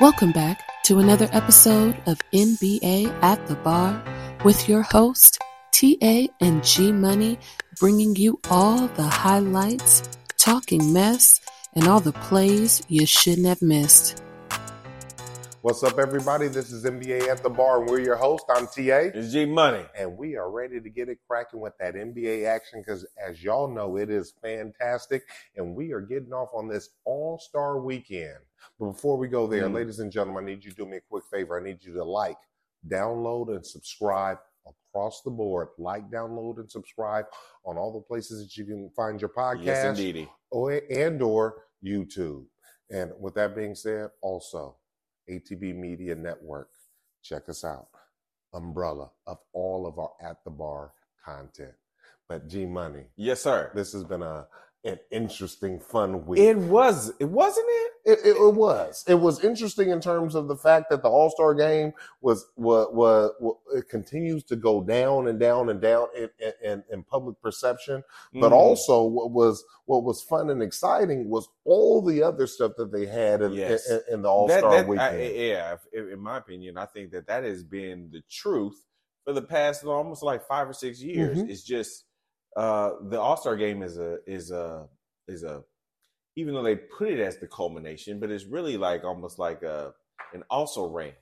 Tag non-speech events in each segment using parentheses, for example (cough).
Welcome back to another episode of NBA at the Bar with your host, TA and G Money, bringing you all the highlights, talking mess, and all the plays you shouldn't have missed. What's up, everybody? This is NBA at the Bar, and we're your host. I'm TA. It's G Money. And we are ready to get it cracking with that NBA action because, as y'all know, it is fantastic. And we are getting off on this All Star weekend. But before we go there, Mm. ladies and gentlemen, I need you to do me a quick favor. I need you to like, download, and subscribe across the board. Like, download, and subscribe on all the places that you can find your podcast Yes, indeedy. or and or YouTube. And with that being said, also ATB Media Network, check us out. Umbrella of all of our at the bar content. But G Money, Yes, sir. this has been a an interesting, fun week. It was. It wasn't it. It, it, it was. It was interesting in terms of the fact that the All Star game was was, was it continues to go down and down and down in, in, in public perception. But Mm. also, what was what was fun and exciting was all the other stuff that they had in, Yes. in, in the All Star weekend. I- yeah, in my opinion, I think that that has been the truth for the past almost like five or six years. Mhm. It's just uh, the All Star Game is a is a is a even though they put it as the culmination, but it's really like almost like a an also ran.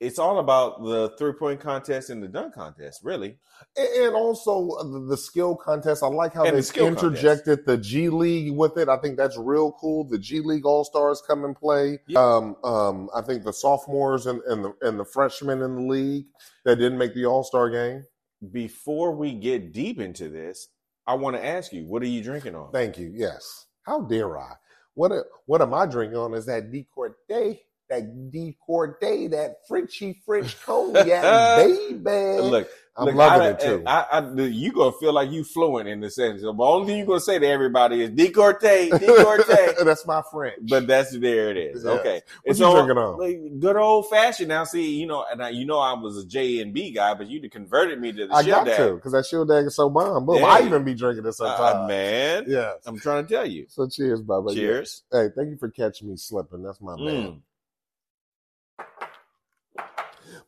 It's all about the three point contest and the dunk contest, really. And and also the- the skill contest. I like how And they skill interjected the G League with it. I think that's real cool. The G League All Stars come and play. Yeah. Um, um, I think the sophomores and, and the and the freshmen in the league that didn't make the All Star game. Before we get deep into this, I want to ask you, what are you drinking on? Thank you. Yes. How dare I? What a, what am I drinking on? Is that Decorte? That Decorte? That Frenchy French (laughs) cognac, baby. Look, I'm look, loving I, it too. Eh, I, I, I- you gonna feel like you fluent in the sentence. The only thing you are gonna say to everybody is decorte, decorte. (laughs) that's my French. but that's there it is. Okay, What And you so, drinking on? like, good old fashioned. Now, see, you know, and I, you know, I was a J and B guy, but you converted me to the I shield got to because that Shieldaig is so bomb. Boom. Yeah. I even be drinking it Uh, uh sometimes. man, Yeah. I'm trying to tell you. So cheers, Bubba. Cheers. Yeah. Hey, thank you for catching me slipping. That's my man. Mm.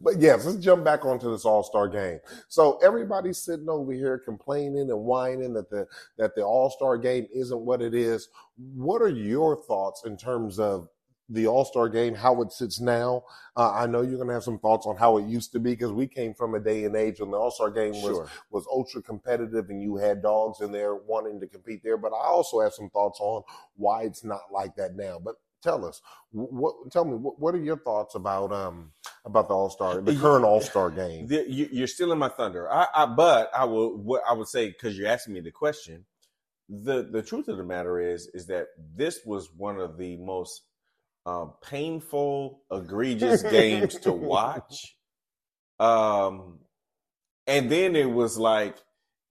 But yes, let's jump back onto this All Star game. So everybody's sitting over here complaining and whining that the that the All Star game isn't what it is. What are your thoughts in terms of the All Star game, how it sits now? Uh, I know you're going to have some thoughts on how it used to be because we came from a day and age when the All Star game was Sure. was ultra competitive and you had dogs in there wanting to compete there. But I also have some thoughts on why it's not like that now. But tell us, what? Tell me, what, what are your thoughts about um about the All Star, the (laughs) current All Star game? The- you, you're still in my thunder. I, I but I will. What I would say because you're asking me the question. The the truth of the matter is is that this was one of the most uh, painful, egregious (laughs) games to watch. Um, and then it was like,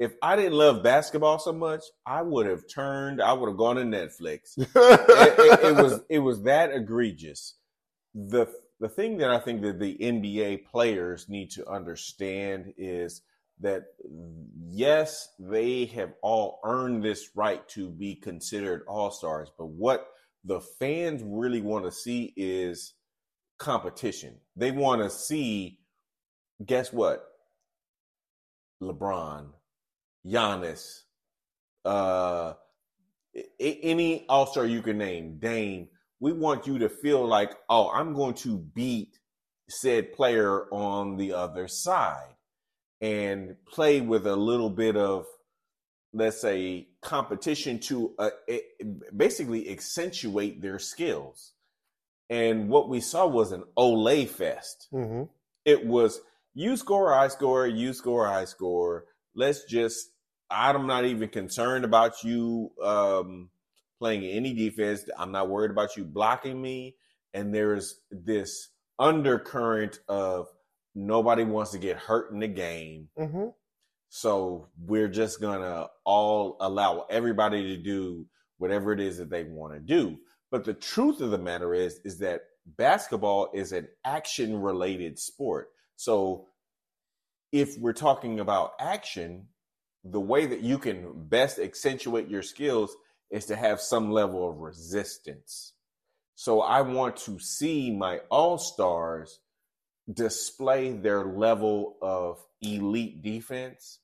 if I didn't love basketball so much, I would have turned. I would have gone to Netflix. (laughs) it, it- it was it was that egregious. The the thing that I think that the NBA players need to understand is that yes, they have all earned this right to be considered all stars, but what the fans really want to see is competition. They want to see, guess what? LeBron, Giannis, uh, any All Star you can name, Dame. We want you to feel like, oh, I'm going to beat said player on the other side and play with a little bit of, let's say, competition to uh, basically accentuate their skills. And what we saw was an Olay fest hmm it was you score, I score, you score, I score. Let's just I'm not even concerned about you um playing any defense. I'm not worried about you blocking me. And there's this undercurrent of nobody wants to get hurt in the game. hmm So we're just gonna all allow everybody to do whatever it is that they want to do. But the truth of the matter is, is that basketball is an action related sport. So if we're talking about action, the way that you can best accentuate your skills is to have some level of resistance. So I want to see my all stars display their level of elite defense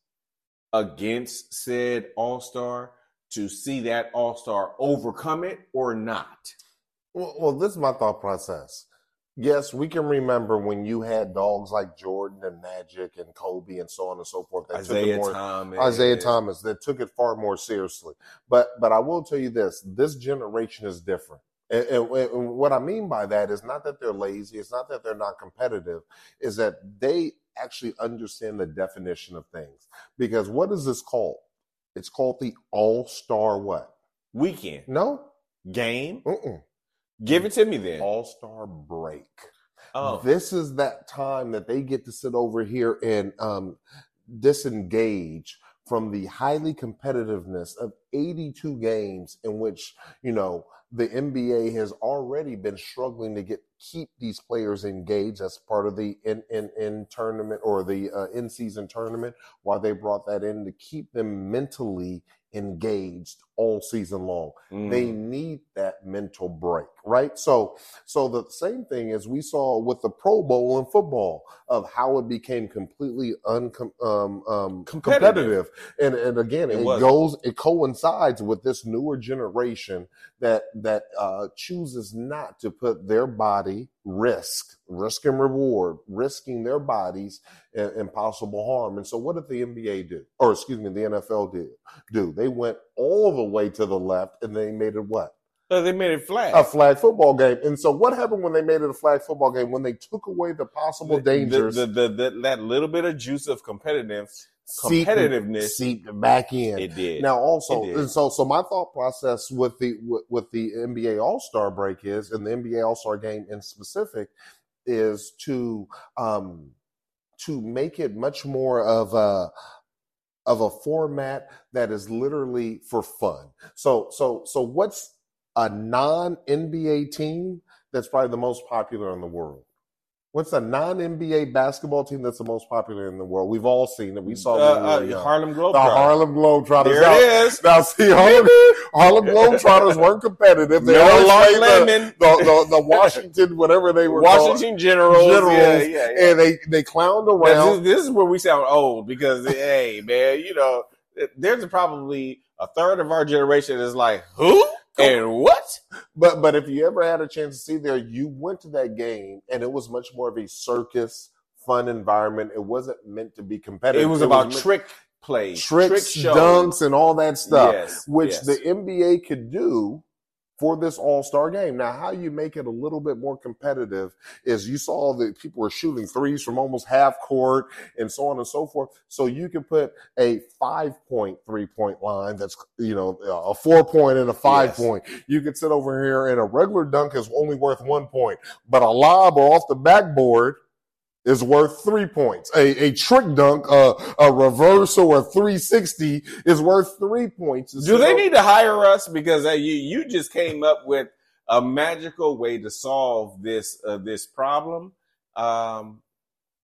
against said all star to see that all star overcome it or not. Well, well, this is my thought process. Yes, we can remember when you had dogs like Jordan and Magic and Kobe and so on and so forth. That took it Isaiah more, Thomas. Isaiah Thomas that took it far more seriously. But but I will tell you this: this generation is different. And, and- and what I mean by that is not that they're lazy. It's not that they're not competitive. Is that they actually understand the definition of things. Because what is this called? It's called the All Star what? Weekend No, game. Mm-mm. Give it to me then. All Star break. Oh, This is that time that they get to sit over here and um, disengage from the highly competitiveness of 82 games in which, you know, the NBA has already been struggling to get keep these players engaged as part of the in in, in tournament or the uh, in season tournament. Why they brought that in to keep them mentally engaged all season long. mm. They need that mental break, right? So, so the same thing as we saw with the Pro Bowl in football of how it became completely uncom- um, um, Competitive. competitive. And, and again, It it, goes, it coincides with this newer generation that, that, uh, chooses not to put their body risk, risk and reward, risking their bodies and, in possible harm. And so what did the NBA do? Or excuse me, the NFL did do? They went all the way to the left and they made it what? They made it flat. A flag football game. And so what happened when they made it a flag football game? When they took away the possible The- dangers, The, the, that little bit of juice of competitiveness, competitiveness, seeped back in. it did. Now, also, did. and so, so my thought process with the with, with the NBA All Star break is, and the NBA All Star game in specific, is to um to make it much more of a of a format that is literally for fun. So, so, so, what's a non NBA team that's probably the most popular in the world? What's a non NBA basketball team that's the most popular in the world? We've all seen it. We saw it when we uh, uh, young. Harlem the Harlem Globetrotters. There now, it is. now, see, (laughs) Harlem, Harlem Globetrotters weren't competitive. They No Lord played the, Lemon. the, the, the Washington, whatever they were called. Washington Generals. Generals, Yeah, yeah, yeah. And they, they clowned This, around. is, this is where we sound old because, hey, man, you know, there's probably a third of our generation is like, who and what? But but if you ever had a chance to see there, you went to that game and it was much more of a circus, fun environment. It wasn't meant to be competitive. It was about meant- trick plays, tricks, trick dunks, and all that stuff, Yes, which yes. the NBA could do for this All Star game. Now, how you make it a little bit more competitive is you saw that people were shooting threes from almost half court and so on and so forth. So you can put a five point three point line that's you know a four point and a five Yes. point. You could sit over here and a regular dunk is only worth one point, but a lob or off the backboard is worth three points. A, a trick dunk, uh, a reverse or a 360 is worth three points. Do they need to hire us because uh, you you just came up with a magical way to solve this uh, this problem? Um,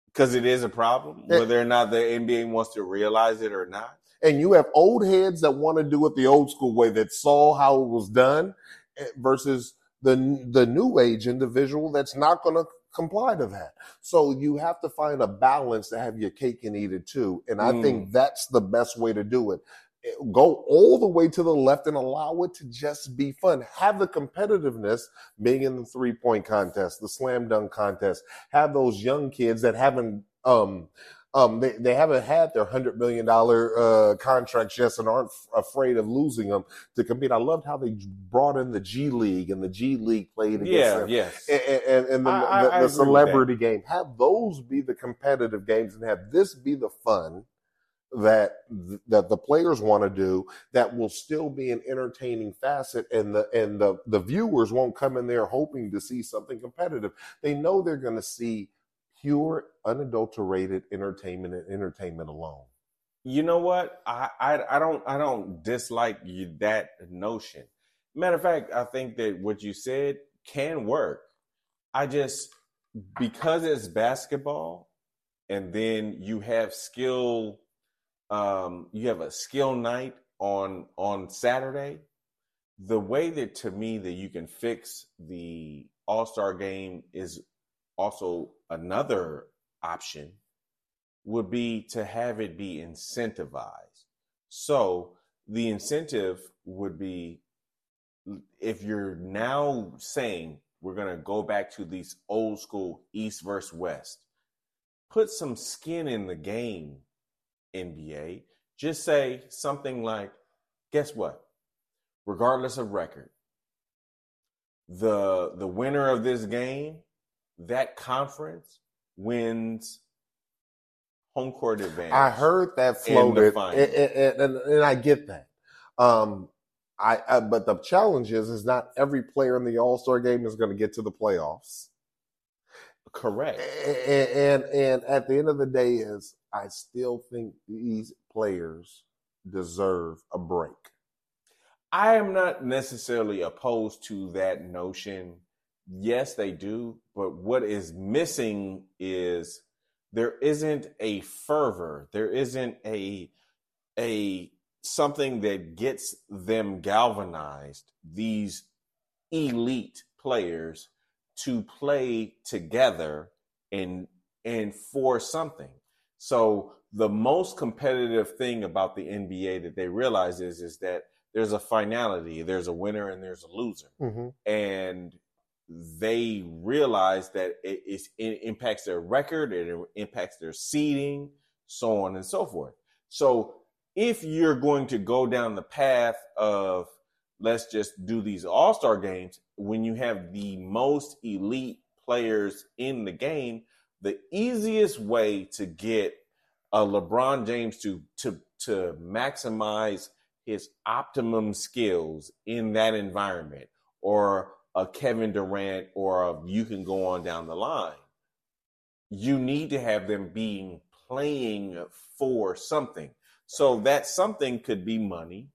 because it is a problem, whether or not the NBA wants to realize it or not. and you have old heads that want to do it the old school way that saw how it was done eh, versus the the new age individual that's not going to comply to that. So you have to find a balance to have your cake and eat it too. And I think that's the best way to do it. Eh, Go all the way to the left and allow it to just be fun. Have the competitiveness being in the three point contest, the slam dunk contest. Have those young kids that haven't um um, they, they haven't had their hundred million dollar uh, contracts yet and aren't f- afraid of losing them to compete. I loved how they brought in the G League and the G League played against Yeah, them. yes. And, and, and the, I- I- the, I the agree celebrity game. Have those be the competitive games and have this be the fun that that the players want to do that will still be an entertaining facet and the and the the viewers won't come in there hoping to see something competitive they know they're going to see pure unadulterated entertainment and entertainment alone You know what? I, I I don't I don't dislike you that notion. Matter of fact, I think that what you said can work. I just because it's basketball, and then you have skill, um, you have a skill night on on Saturday. the way that to me that you can fix the All Star game is also another option would be to have it be incentivized. So the incentive would be if you're now saying we're going to go back to these old school East versus West, put some skin in the game, NBA. Just say something like, guess what? Regardless of record, the the winner of this game, that conference wins home court advantage. I heard that floated, and, and, and, and, I get that. Um, I, I, but the challenge is, is not every player in the All Star game is going to get to the playoffs. Correct. And, and and at the end of the day, is I still think these players deserve a break. I am not necessarily opposed to that notion. Yes, they do, but what is missing is there isn't a fervor. There isn't a a something that gets them galvanized. These elite players to play together and and for something. So the most competitive thing about the NBA that they realize is is that there's a finality, there's a winner and there's a loser, mm-hmm. and they realize that it, it impacts their record, it impacts their seeding, so on and so forth. So if you're going to go down the path of let's just do these all star games, when you have the most elite players in the game, the easiest way to get a LeBron James to to to maximize his optimum skills in that environment, or a Kevin Durant, or a, you can go on down the line. You need to have them being playing for something. So that something could be money,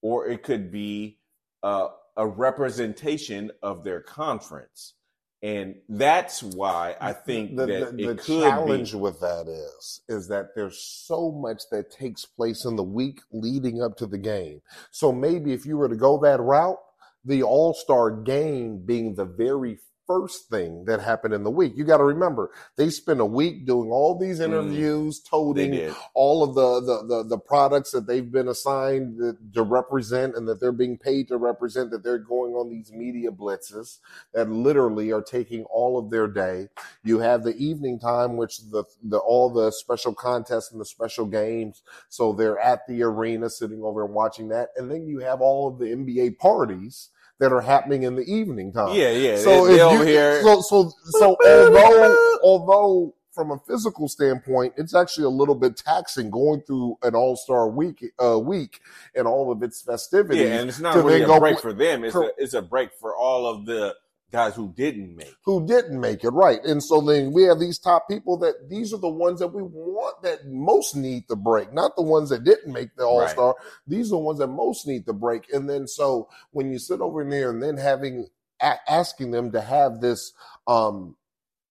or it could be uh, a representation of their conference. And that's why I think the, that the, the challenge be. with that is is that there's so much that takes place in the week leading up to the game. So maybe if you were to go that route, the All Star game being the very first thing that happened in the week. You got to remember, they spent a week doing all these mm. interviews, mm, toting all of the, the, the, the, products that they've been assigned to represent and that they're being paid to represent, that they're going on these media blitzes that literally are taking all of their day. You have the evening time, which the, the all the special contests and the special games. So they're at the arena sitting over and watching that. And then you have all of the NBA parties that are happening in the evening time. Yeah, yeah. So they, if you, here. so so so (laughs) although although from a physical standpoint, it's actually a little bit taxing going through an All Star week uh, week and all of its festivities. Yeah, and it's not really a break for them. It's a, it's a break for all of the guys who didn't make who didn't make it right. And so then we have these top people that these are the ones that we want that most need the break not the ones that didn't make the all-star. Right. these are the ones that most need the break. And then so when you sit over there and then having a- asking them to have this um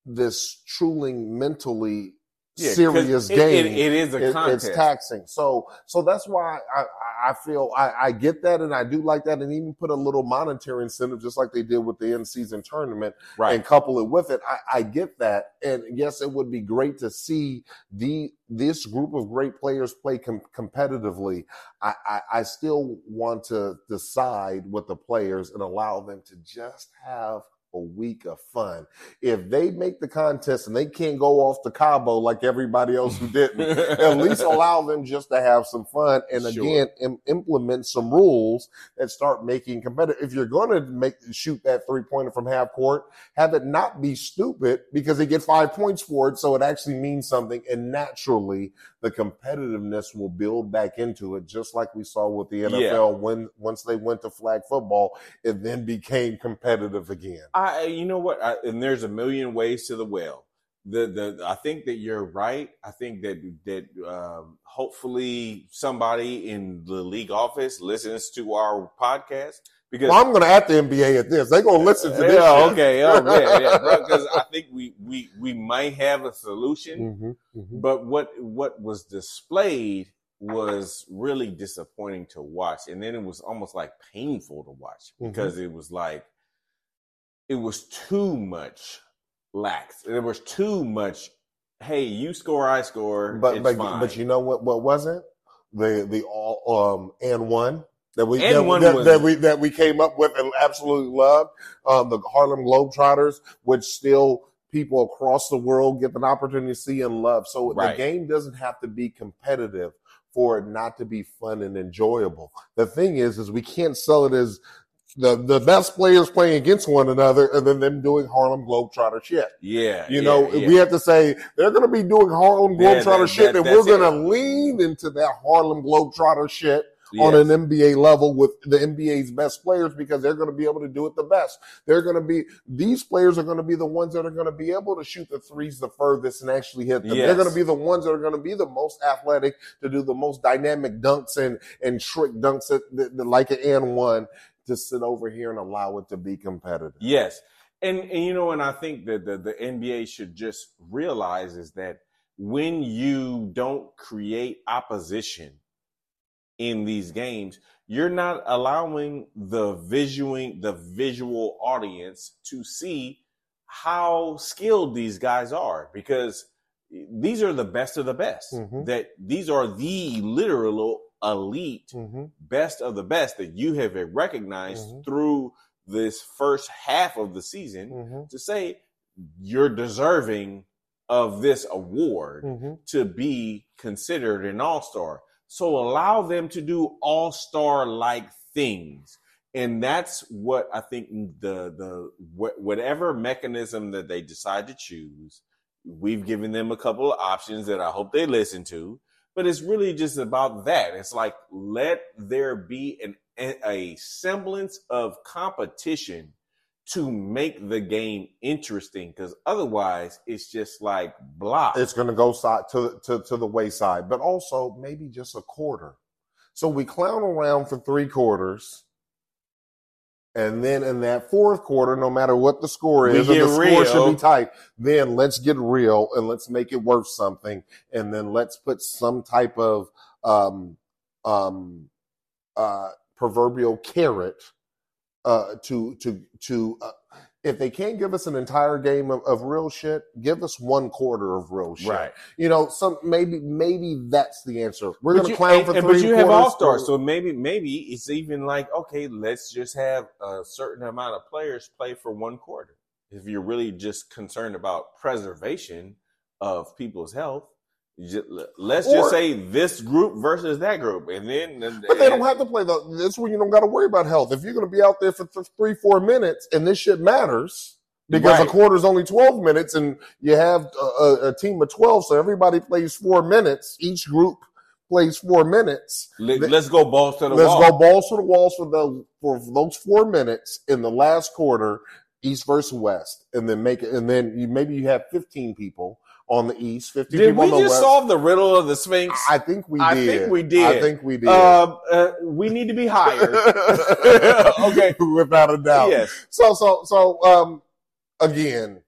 this truly mentally yeah, serious it, game. It, it is a it, It's taxing. So, so that's why I, I feel I, I, get that and I do like that and even put a little monetary incentive just like they did with the end season tournament right. and couple it with it. I, I get that. And yes, it would be great to see the, this group of great players play com- competitively. I, I, I still want to decide with the players and allow them to just have a week of fun. If they make the contest and they can't go off to Cabo like everybody else who didn't, at least (laughs) allow them just to have some fun and sure. again Im- implement some rules that start making competitive. If you're going to make shoot that three pointer from half court, have it not be stupid because they get five points for it, so it actually means something. And naturally, the competitiveness will build back into it, just like we saw with the NFL yeah. when once they went to flag football, it then became competitive again. I, you know what? I, and there's a million ways to the well. The the I think that you're right. I think that that um, hopefully somebody in the league office listens to our podcast because well, I'm going to at the NBA at this. They're going to listen to this. Okay, oh, yeah, yeah, (laughs) because I think we we we might have a solution. Mm-hmm, mm-hmm. But what what was displayed was really disappointing to watch, and then it was almost like painful to watch Mhm. because it was like it was too much lax. There was too much. Hey, you score, I score. But it's but fine. but you know what? What wasn't the the all um and one that we that, one that, that we that we came up with and absolutely loved um, the Harlem Globetrotters, which still people across the world get an opportunity to see and love. So Right. the game doesn't have to be competitive for it not to be fun and enjoyable. The thing is, is we can't sell it as the the best players playing against one another and then them doing Harlem Globetrotter shit. yeah, You yeah, know, yeah. we have to say they're going to be doing Harlem Yeah, Globetrotter that- shit, that- and we're going to lean into that Harlem Globetrotter shit on an NBA level with the NBA's best players because they're going to be able to do it the best. They're going to be these players are going to be the ones that are going to be able to shoot the threes the furthest and actually hit them. They're going to be the ones that are going to be the most athletic to do the most dynamic dunks and and trick dunks that, that, that like an and one to sit over here and allow it to be competitive. Yes. And and you know, and I think that the, the NBA should just realize is that when you don't create opposition in these games, you're not allowing the visuing the visual audience to see how skilled these guys are because these are the best of the best. Mhm. That these are the literal elite Mm-hmm. best of the best that you have recognized Mhm. through this first half of the season Mm-hmm. to say you're deserving of this award Mm-hmm. to be considered an all-star. So allow them to do all-star like things. And that's what I think the the wh- whatever mechanism that they decide to choose, we've given them a couple of options that I hope they listen to. But it's really just about that. It's like let there be an a semblance of competition to make the game interesting because otherwise it's just like blah. it's going to go side to, to to the wayside, but also maybe just a quarter. So we clown around for three quarters, and then in that fourth quarter, no matter what the score is, the score real. should be tight. Then let's get real and let's make it worth something, and then let's put some type of um um uh proverbial carrot uh to to to uh, if they can't give us an entire game of, of real shit, give us one quarter of real shit. right. You know, some maybe maybe that's the answer. We're But gonna you, clown and- for and- three but you have all stars, so maybe maybe it's even like okay, let's just have a certain amount of players play for one quarter. If you're really just concerned about preservation of people's health, let's Or- just say this group versus that group, and then But they don't have to play the. That's when you don't got to worry about health. If you're going to be out there for th- three, four minutes, and this shit matters because Right. a quarter is only twelve minutes, and you have a, a, a team of twelve, so everybody plays four minutes. Each group plays four minutes. Let, us go balls to the wall. Let's wall. go balls to the walls for the for those four minutes in the last quarter, East versus West, and then make it. And then you maybe you have fifteen people on the East, fifty Did people we on the just West. solve the riddle of the Sphinx? I think we did. I think we did. I think we did. Um, uh, we need to be higher. (laughs) (laughs) okay. without a doubt. Yes. So so so um again,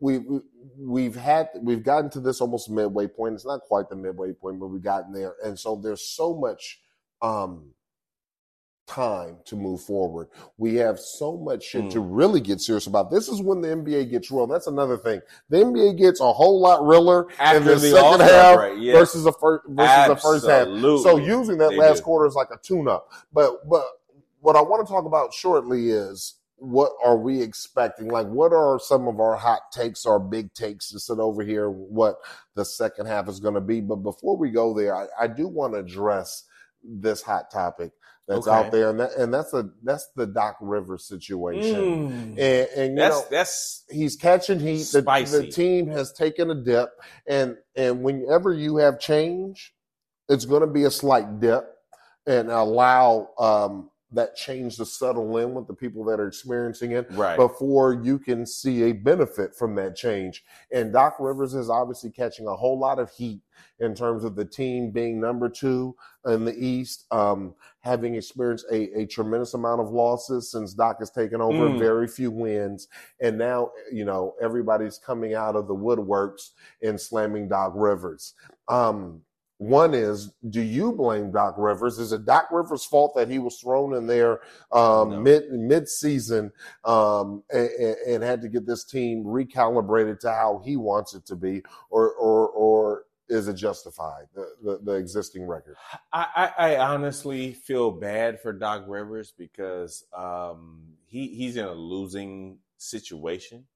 we, we we've had we've gotten to this almost midway point. It's not quite the midway point, but we've gotten there, and so there's so much um time to move forward. We have so much shit Mm. to really get serious about. This is when the NBA gets real. That's another thing. The NBA gets a whole lot realer in the, the second half yes. versus the first versus the first half. So using that They last do. quarter is like a tune-up. But but what I want to talk about shortly is what are we expecting? Like, what are some of our hot takes, our big takes to sit over here? What the second half is going to be? But before we go there, I, I do want to address this hot topic that's Okay. out there, and that and that's a that's the Doc Rivers situation. Mm. And, and you That's know, that's he's catching heat. The, the team has taken a dip, and and whenever you have change, it's going to be a slight dip, and allow um, that change to settle in with the people that are experiencing it right. before you can see a benefit from that change. And Doc Rivers is obviously catching a whole lot of heat in terms of the team being number two in the East, um, having experienced a, a tremendous amount of losses since Doc has taken over, Mm. very few wins. And now, you know, everybody's coming out of the woodworks and slamming Doc Rivers. Um, One is, do you blame Doc Rivers? Is it Doc Rivers' fault that he was thrown in there um, No. mid mid season um, and, and had to get this team recalibrated to how he wants it to be, or or or is it justified the the, the existing record? I, I, I honestly feel bad for Doc Rivers because um, he he's in a losing situation.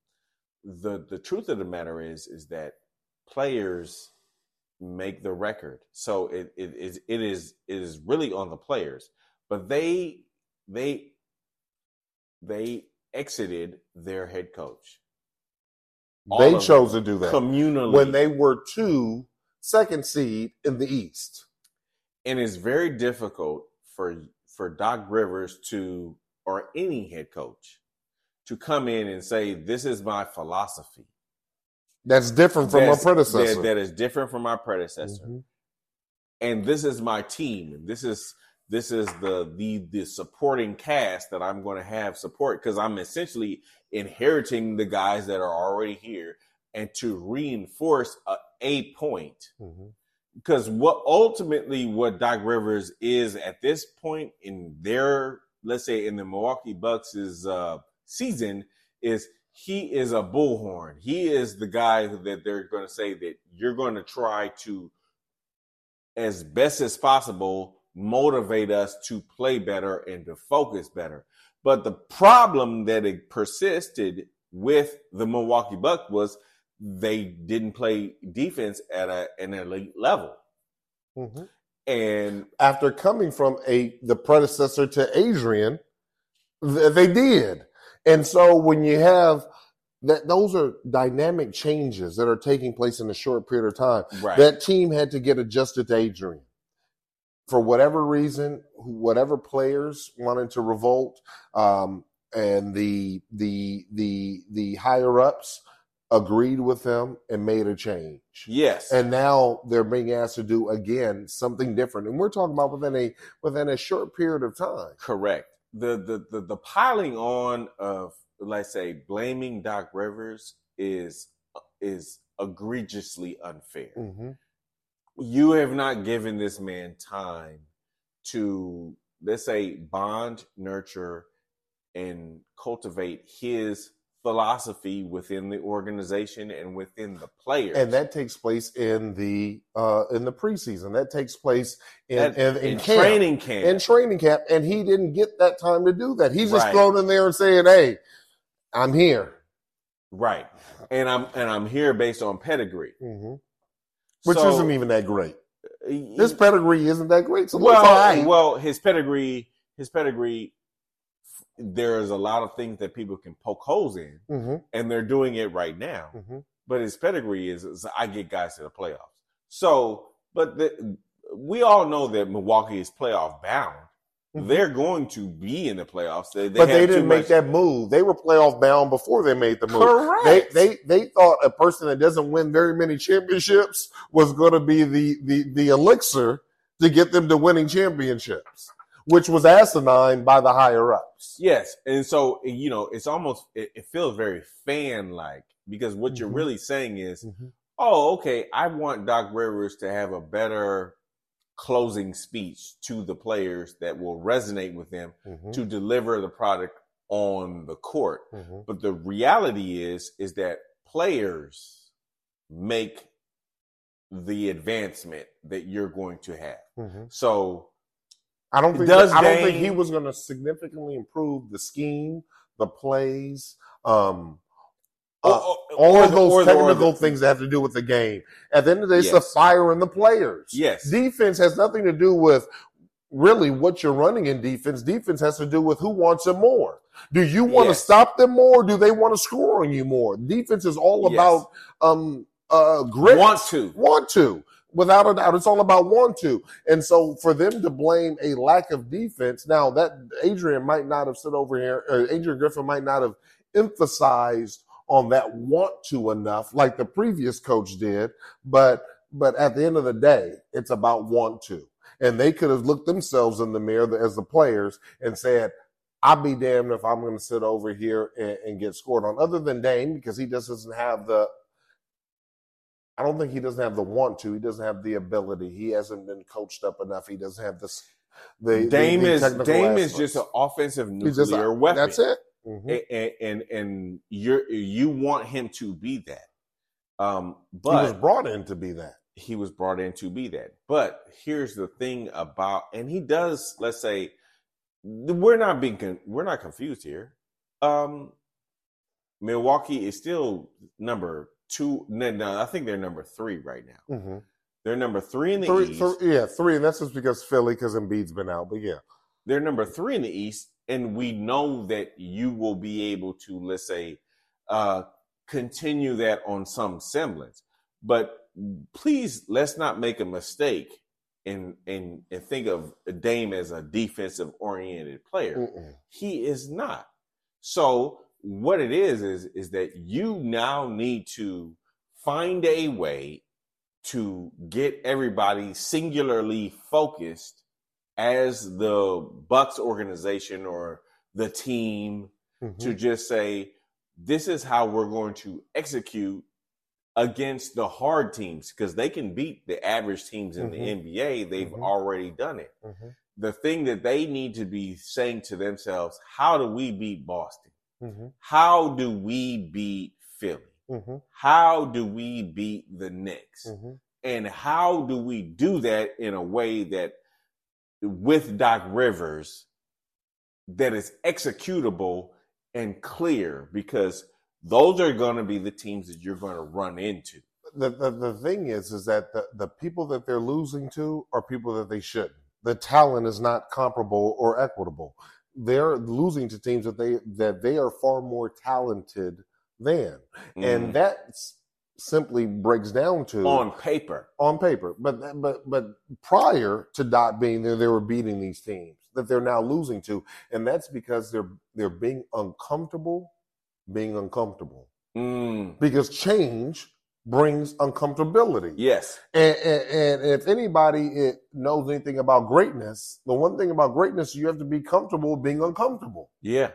the The truth of the matter is is that players make the record, so it, it is it is it is really on the players. But they they they exited their head coach All they chose to do that communally when they were two second seed in the East. and it's very difficult for for Doc Rivers to or any head coach to come in and say this is my philosophy. That's different from That's- a predecessor. that- that is different from my predecessor, Mhm. and this is my team. This is this is the the the supporting cast that I'm going to have support because I'm essentially inheriting the guys that are already here and to reinforce a, a point Mhm. because what ultimately what Doc Rivers is at this point in their let's say in the Milwaukee Bucks' uh, season is he is a bullhorn. He is the guy that they're going to say that you're going to try to as best as possible motivate us to play better and to focus better. But the problem that it persisted with the Milwaukee Bucks was they didn't play defense at a, an elite level. Mhm. And After coming from a the predecessor to Adrian, th- they did. And so when you have that, those are dynamic changes that are taking place in a short period of time. right, That team had to get adjusted to Adrian. For whatever reason, whatever players wanted to revolt, um, and the the the the higher ups agreed with them and made a change. yes, And now they're being asked to do again something different. And we're talking about within a within a short period of time. correct. The, the the the piling on of let's say blaming Doc Rivers is is egregiously unfair. Mm-hmm. you have not given this man time to let's say bond nurture and cultivate his philosophy within the organization and within the players And that takes place in the uh, in the preseason. That takes place in That- in, in, in camp, training camp in training camp, and he didn't get that time to do that. He's just Right. thrown in there and saying, "Hey, I'm here," right and i'm and i'm here based on pedigree mm-hmm. which So, isn't even that great. he- His pedigree isn't that great. So well, well, his pedigree, his pedigree. There is a lot of things that people can poke holes in, mm-hmm. and they're doing it right now. Mm-hmm. but his pedigree is, is I get guys to the playoffs. So, but the, we all know that Milwaukee is playoff bound. Mhm. They're going to be in the playoffs. They, but they didn't make that move. They were playoff bound before they made the move. correct. They they they thought a person that doesn't win very many championships was going to be the the the elixir to get them to winning championships, which was asinine by the higher ups. yes, and so you know it's almost it, it feels very fan like because what you're Mhm. really saying is, Mhm. oh, okay, I want Doc Rivers to have a better closing speech to the players that will resonate with them Mhm. to deliver the product on the court. Mhm. But the reality is, is that players make the advancement that you're going to have. Mhm. So I don't think Does I don't think he was going to significantly improve the scheme, the plays, um, uh, or- all or of those the- technical the- things that have to do with the game. At the end of the day, it's the Yes. fire in the players. Yes. Defense has nothing to do with really what you're running in defense. Defense has to do with who wants it more. Do you want Yes. to stop them more? Or do they want to score on you more? Defense is all Yes. about um uh grit. Want to. want to. Without a doubt, it's all about want to. And so for them to blame a lack of defense, now that Adrian might not have sit over here, or Adrian Griffin might not have emphasized on that want to enough like the previous coach did, but but at the end of the day, it's about want to. And they could have looked themselves in the mirror as the players and said, I'll be damned if I'm going to sit over here and, and get scored on. Other than Dame, because he just doesn't have the I don't think he doesn't have the want to. He doesn't have the ability. He hasn't been coached up enough. He doesn't have this. The Dame the, the is Dame is just an offensive just nuclear a- weapon. That's it. Mhm. and and, and you're you want him to be that. Um, but he was brought in to be that. he was brought in to be that. But here's the thing about, and he does. Let's say we're not being con- we're not confused here. Um, Milwaukee is still number two. No, no, I think they're number three right now. Mhm. They're number three in the Three, East. three- yeah, three, and that's just because Philly, because Embiid's been out. But yeah, They're number three in the East, and we know that you will be able to, let's say, uh, continue that on some semblance. But please, let's not make a mistake and and and think of Dame as a defensive oriented player. Mm-mm. He is not. So what it is is is that you now need to find a way to get everybody singularly focused as the Bucks organization or the team Mhm. to just say this is how we're going to execute against the hard teams because they can beat the average teams in the Mhm. NBA. They've Mhm. already done it. Mhm. The thing that they need to be saying to themselves, how do we beat Boston? Mhm. How do we beat Philly? Mhm. How do we beat the Knicks? Mhm. And how do we do that in a way that with Doc Rivers that is executable and clear because those are going to be the teams that you're going to run into. the, the the thing is is that the, the people that they're losing to are people that they shouldn't. The talent is not comparable or equitable. They're losing to teams that they that they are far more talented than, and that simply breaks down to Mm. on paper. on paper. But but but prior to Doc being there, they were beating these teams that they're now losing to, and that's because they're they're being uncomfortable, being uncomfortable Mm, because change brings uncomfortability. yes. And, and, and if anybody eh, knows anything about greatness, the one thing about greatness, you have to be comfortable being uncomfortable. Yeah.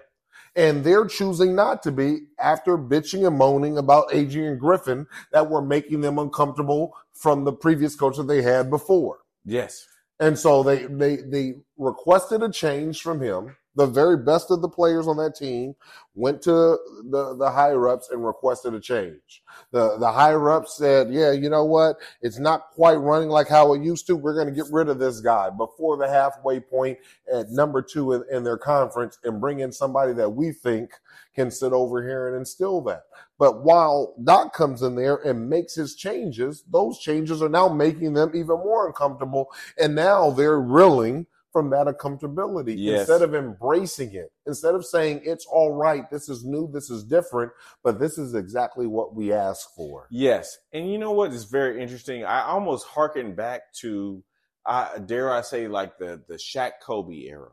And they're choosing not to be after bitching and moaning about Adrian Griffin that were making them uncomfortable from the previous coach that they had before. Yes. And so they, they, they requested a change from him. The very best of the players on that team went to the, the higher ups and requested a change. The, the higher ups said, yeah, you know what? It's not quite running like how it used to. We're going to get rid of this guy before the halfway point at number two in, in their conference and bring in somebody that we think can sit over here and instill that. But while Doc comes in there and makes his changes, those changes are now making them even more uncomfortable. And now they're reeling from that uncomfortability Yes. instead of embracing it, instead of saying it's all right, this is new, this is different, but this is exactly what we ask for. Yes, and you know what is very interesting? I almost harken back to, uh, dare I say, like the the Shaq Kobe era,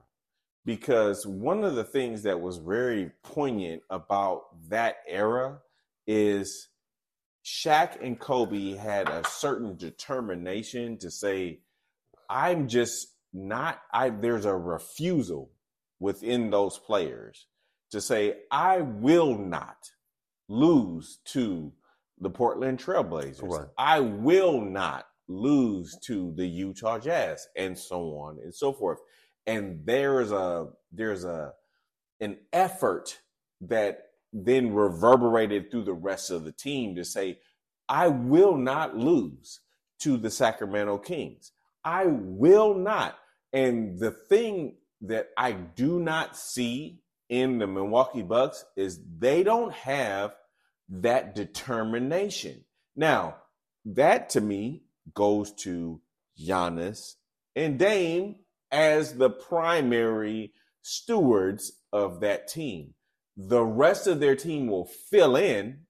because one of the things that was very poignant about that era is Shaq and Kobe had a certain determination to say, "I'm just not." I there's a refusal within those players to say, "I will not." lose to the Portland Trailblazers. Right. I will not lose to the Utah Jazz and so on and so forth. And there's a there's a an effort that then reverberated through the rest of the team to say, I will not lose to the Sacramento Kings. I will not. And the thing that I do not see in the Milwaukee Bucks is they don't have that determination. Now, that to me goes to Giannis and Dame as the primary stewards of that team. The rest of their team will fill in,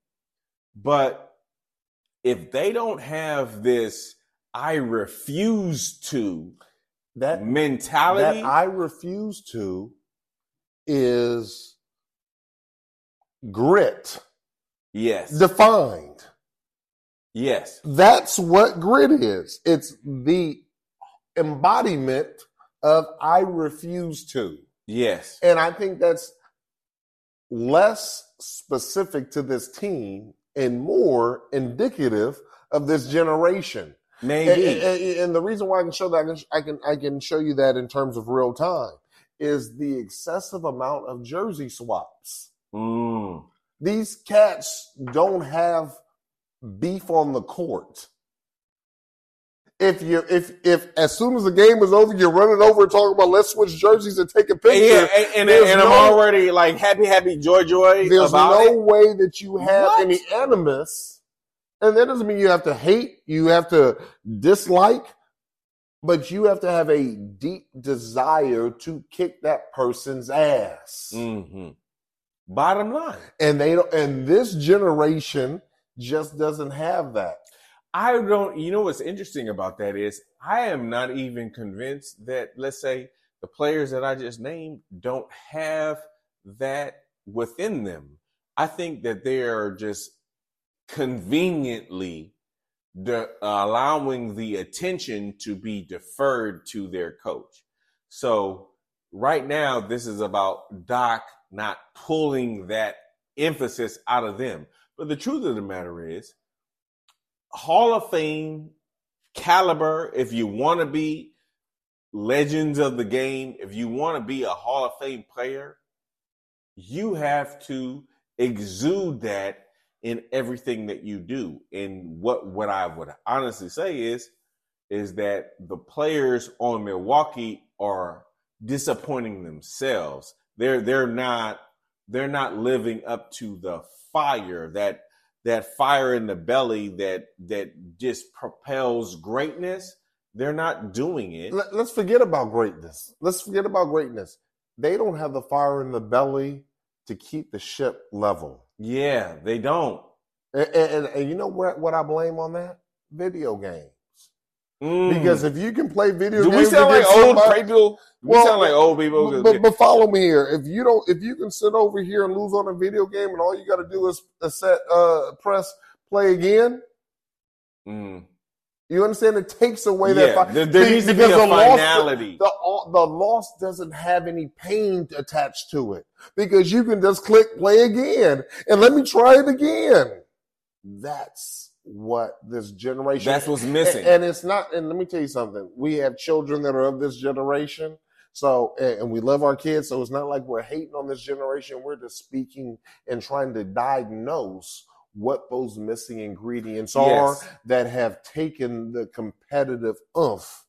but if they don't have this I refuse to That mentality, that I refuse to is grit yes, defined. yes, That's what grit is. It's the embodiment of I refuse to. yes, And I think that's less specific to this team and more indicative of this generation. Maybe. And, and- and the reason why I can show that I can, I can show you that in terms of real time is the excessive amount of jersey swaps. Mm. These cats don't have beef on the court. If you if if as soon as the game is over, you're running over and talking about let's switch jerseys and take a picture. Yeah, and, and, and I'm already like happy, happy, joy, joy There's no it. way that you have What? any animus, and that doesn't mean you have to hate, you have to dislike, but you have to have a deep desire to kick that person's ass. hmm Bottom line, And they don't, and this generation just doesn't have that. I don't. You know what's interesting about that is I am not even convinced that let's say the players that I just named don't have that within them. I think that they are just conveniently de- allowing the attention to be deferred to their coach. So right now, this is about Doc not pulling that emphasis out of them. But the truth of the matter is, Hall of Fame caliber, if you want to be legends of the game, if you want to be a Hall of Fame player, you have to exude that in everything that you do. And what what I would honestly say is is that the players on Milwaukee are disappointing themselves. They're they're not they're not living up to the fire that that fire in the belly that that just propels greatness. They're not doing it. Let, us forget about greatness. Let's forget about greatness. They don't have the fire in the belly to keep the ship level. Yeah, they don't. And, and, and you know what, what I blame on that? Video games. Mm. Because if you can play video do we games, sound like old somebody- people? Do we Well, sound like old people. But, but, follow me here. If you don't, if you can sit over here and lose on a video game, and all you got to do is set, uh, press play again, Mm. You understand? It takes away Yeah, that. fi- there, needs to be because a the loss- finality. the the loss doesn't have any pain attached to it because you can just click play again and let me try it again. That's what this generation. That's what's missing. And, and it's not. And let me tell you something. We have children that are of this generation. So, and we love our kids. So it's not like we're hating on this generation. We're just speaking and trying to diagnose what those missing ingredients are Yes. that have taken the competitive oomph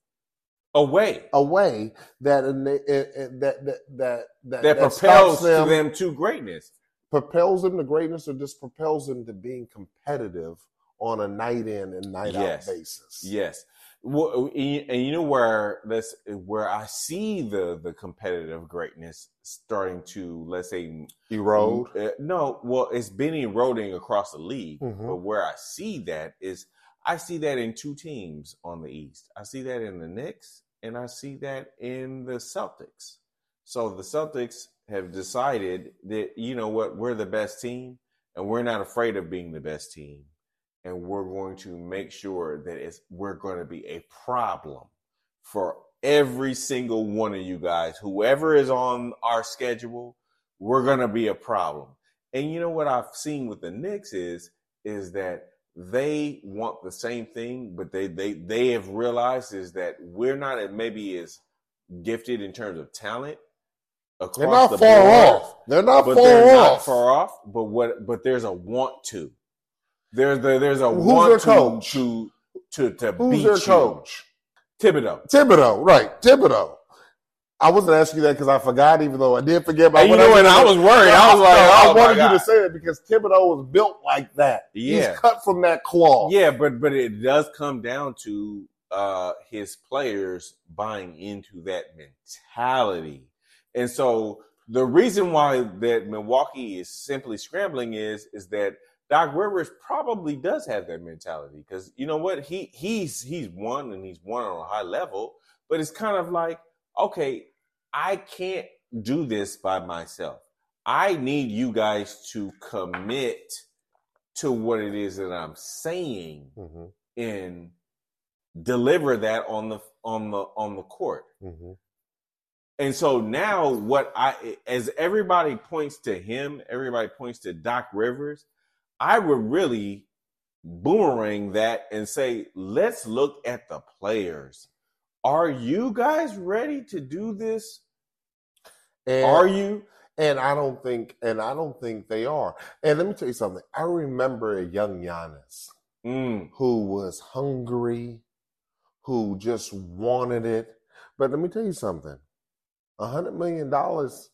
Away. away that eh, eh, that that that that, That propels them, to them to greatness. propels them to greatness or just propels them to being competitive on a night in and night Yes. out basis. Yes. Well, and you know where let's where I see the the competitive greatness starting to let's say Erode. Uh, no, well, it's been eroding across the league, Mhm. but where I see that is I see that in two teams on the East. I see that in the Knicks and I see that in the Celtics. So the Celtics have decided that you know what, we're the best team and we're not afraid of being the best team. And we're going to make sure that it's we're going to be a problem for every single one of you guys. Whoever is on our schedule, we're going to be a problem. And you know what I've seen with the Knicks is is that they want the same thing, but they they they have realized is that we're not maybe as gifted in terms of talent across They're not the far board, off. They're not but far they're off. not far off. But what? But there's a want to. There's the, there's a Who's want their coach? to to to Who's beat their you. coach? Thibodeau. Thibodeau, right? Thibodeau. I wasn't asking you that because I forgot, even though I did forget. And you what know, and I was worried. I was like, I oh my wanted you to say it because Thibodeau was built like that. Yeah. He's cut from that cloth. Yeah, but but it does come down to uh his players buying into that mentality. And so the reason why that Milwaukee is simply scrambling is is that Doc Rivers probably does have that mentality because you know what he he's he's won and he's won on a high level, but it's kind of like okay, I can't do this by myself. I need you guys to commit to what it is that I'm saying Mhm, and deliver that on the on the on the court. mhm. And so now what I as everybody points to him, everybody points to Doc Rivers, I would really boomerang that and say, let's look at the players. Are you guys ready to do this? And, Are you? And I don't think, and I don't think they are. And let me tell you something. I remember a young Giannis Mm, who was hungry, who just wanted it. But let me tell you something. A hundred million dollars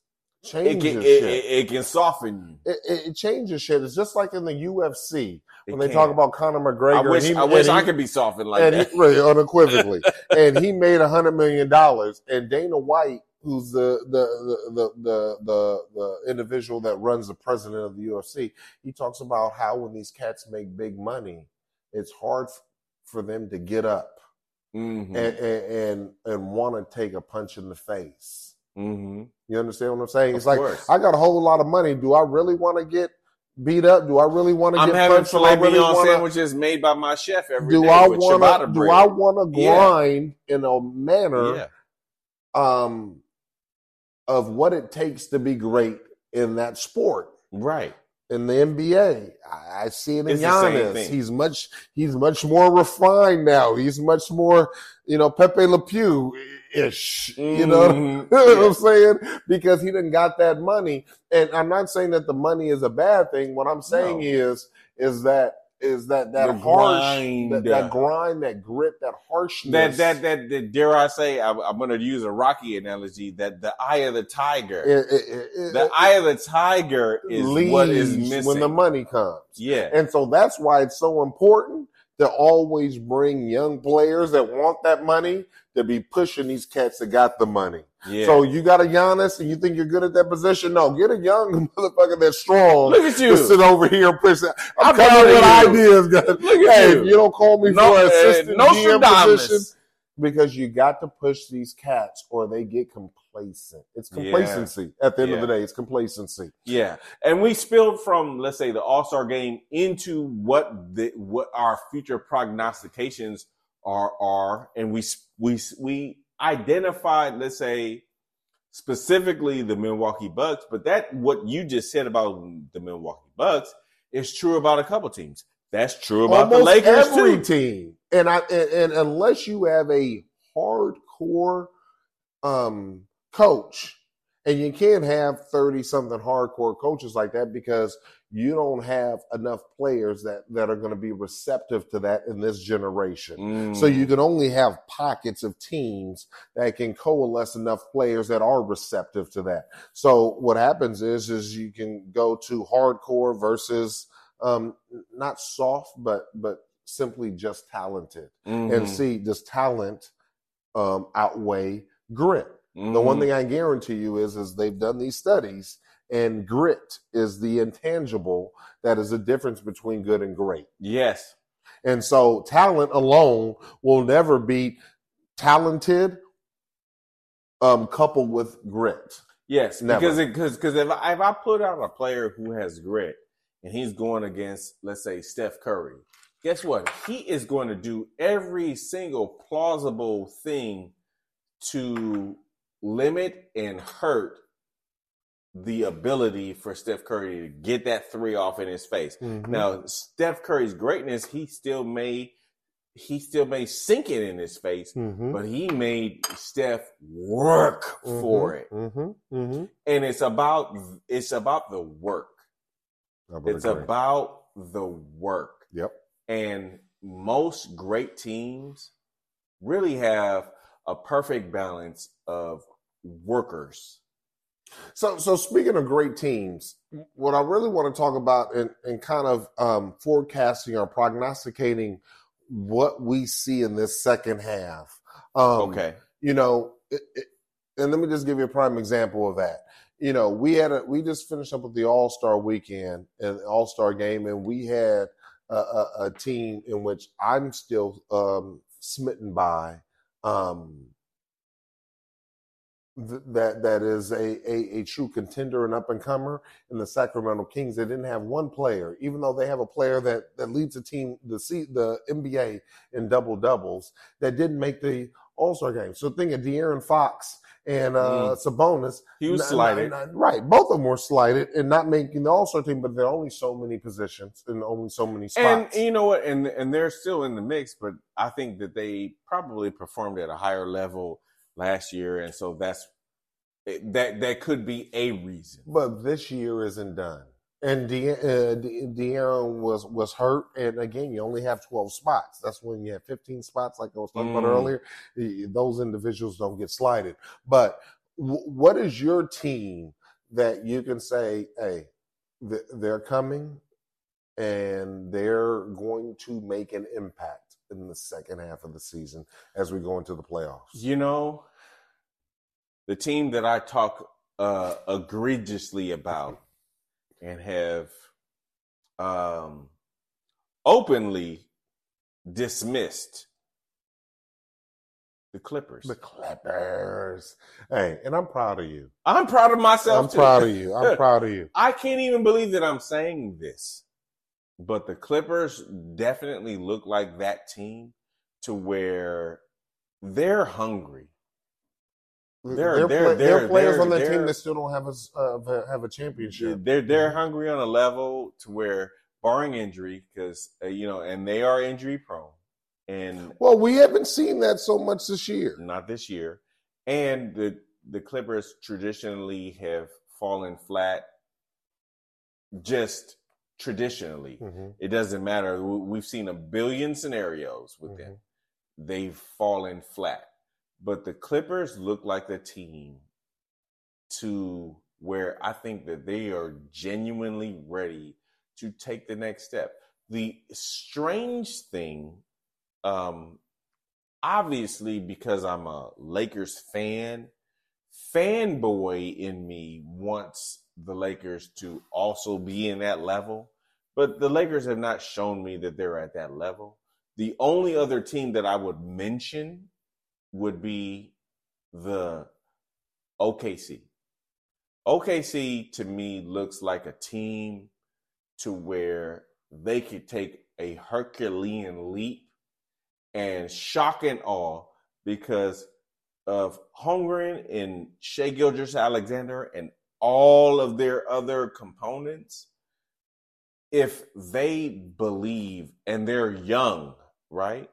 it, can, it, it, it can soften you. It, it, changes shit. It's just like in the UFC when they can. talk about Conor McGregor. I wish, he- I, wish and I could be softened like and that. he, really unequivocally, (laughs) and he made a hundred million dollars. And Dana White, who's the the, the the the the the individual that runs the president of the UFC, he talks about how when these cats make big money, it's hard for them to get up Mhm, and and and, and want to take a punch in the face. mhm. You understand what I'm saying? Of It's like course. I got a whole lot of money. Do I really want to get beat up? Do I really want to I'm get having punched? Do filet I really wanna- sandwiches made by my chef every day do I want ciabatta to do. I want to Yeah. grind in a manner yeah. um of what it takes to be great in that sport Right. in the NBA. I, I see it in It's Giannis. He's much he's much more refined now. He's much more, you know, Pepe Le Pew ish. You know, (laughs) Mhm. you know what I'm saying? Because he didn't got that money. And I'm not saying that the money is a bad thing. What I'm saying No. is is that is that that The harsh grind. that, that grind, that grit, that harshness. That, that that that dare I say I'm, I'm going to use a Rocky analogy that the eye of the tiger, it, it, it- the eye of the tiger is what is missing. when the money comes. yeah, And so that's why it's so important to always bring young players that want that money to be pushing these cats that got the money. yeah. So you got a Giannis and you think you're good at that position? No, get a young (laughs) motherfucker that's strong. look at To you. sit over here and push. I'm I'm coming with ideas, guys. Look at Hey, you. if you don't call me No, for an uh, assistant GM position, because you got to push these cats or they get complacent. It's Yeah. complacency. At the end of the day, it's complacency. Yeah, and we spilled from let's say the All Star game into what the what our future prognostications are are, and we we we identified let's say specifically the Milwaukee Bucks, but that what you just said about the Milwaukee Bucks is true about a couple teams. That's true about the Almost Lakers every too. team. And I and, and unless you have a hardcore um coach, and you can't have 30 something hardcore coaches like that because you don't have enough players that that are going to be receptive to that in this generation. Mm. So you can only have pockets of teams that can coalesce enough players that are receptive to that. So what happens is is you can go to hardcore versus um not soft but but simply just talented and Mhm. see does talent um outweigh grit. The one Mhm. thing I guarantee you is is they've done these studies and grit is the intangible that is the difference between good and great. yes, And so talent alone will never be talented um coupled with grit. Yes, Never. because because because if I, if I put out a player who has grit and he's going against let's say Steph Curry, guess what? He is going to do every single plausible thing to limit and hurt the ability for Steph Curry to get that three off in his face. Now, Steph Curry's greatness, he still may he still may sink it in his face, Mhm. but he made Steph work for it Mm-hmm. Mm-hmm. and it's about it's about the work it's about the work Yep. and most great teams really have a perfect balance of workers So, so speaking of great teams, what I really want to talk about and, and kind of um, forecasting or prognosticating what we see in this second half. Um, okay You know, it, it, and let me just give you a prime example of that. You know, we had a, we just finished up with the All Star weekend and All Star game, and we had a, a, a team in which I'm still um, smitten by. Um, th- that that is a, a, a true contender and up and comer in the Sacramento Kings. They didn't have one player, even though they have a player that, that leads the team the C, the NBA in double doubles that didn't make the All Star game. So think of De'Aaron Fox and uh, Sabonis. He was Not- slighted. not- right. Both of them were slighted and not making the All Star team, but there are only so many positions and only so many spots. And you know what? And and they're still in the mix, but I think that they probably performed at a higher level last year, and so that's that that could be a reason. but this year isn't done. And De- uh, De- De'Aaron was was hurt, and again, you only have twelve spots. That's when you have fifteen spots, like I was talking about Mm. earlier. Those individuals don't get slighted. But w- what is your team that you can say, "Hey, th- they're coming, and they're going to make an impact in the second half of the season as we go into the playoffs"? You know, the team that I talk uh, egregiously about and have um, openly dismissed the Clippers. The Clippers. Hey, and I'm proud of you. I'm proud of myself. I'm too. proud of you. I'm proud of you. (laughs) I can't even believe that I'm saying this, but the Clippers definitely look like that team to where they're hungry. They're, They're- they're- they're players on the team that still don't have a uh, have a championship. They're they're hungry on a level to where, barring injury, because uh, you know, and they are injury prone, and Well, we haven't seen that so much this year. not this year. And the the Clippers traditionally have fallen flat. Just traditionally, Mhm, it doesn't matter. We- We've seen a billion scenarios with them. mhm. They've fallen flat. But the Clippers look like the team to where I think that they are genuinely ready to take the next step. The strange thing, um, obviously, because I'm a Lakers fan, fanboy in me wants the Lakers to also be in that level. But the Lakers have not shown me that they're at that level. The only other team that I would mention would be the OKC. OKC to me looks like a team to where they could take a Herculean leap and shock and awe because of Holmgren and Shai Gilgeous-Alexander and all of their other components. If they believe and they're young, right?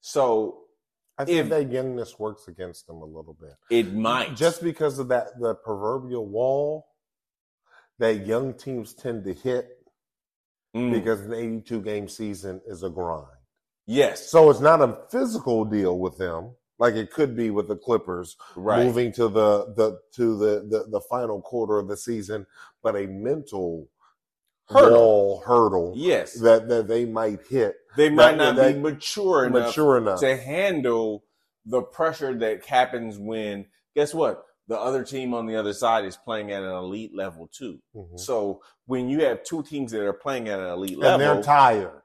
So I think If- that youngness works against them a little bit. it might Just because of that, the proverbial wall that young teams tend to hit Mm, because an 82 game season is a grind. yes, So it's not a physical deal with them like it could be with the Clippers right. moving to the, the to the, the the final quarter of the season, but a mental Hurdle. wall hurdle Yes, that that they might hit they might that- not that- be mature enough mature enough. to handle the pressure that happens when guess what the other team on the other side is playing at an elite level too Mhm. so when you have two teams that are playing at an elite level and level they're tired.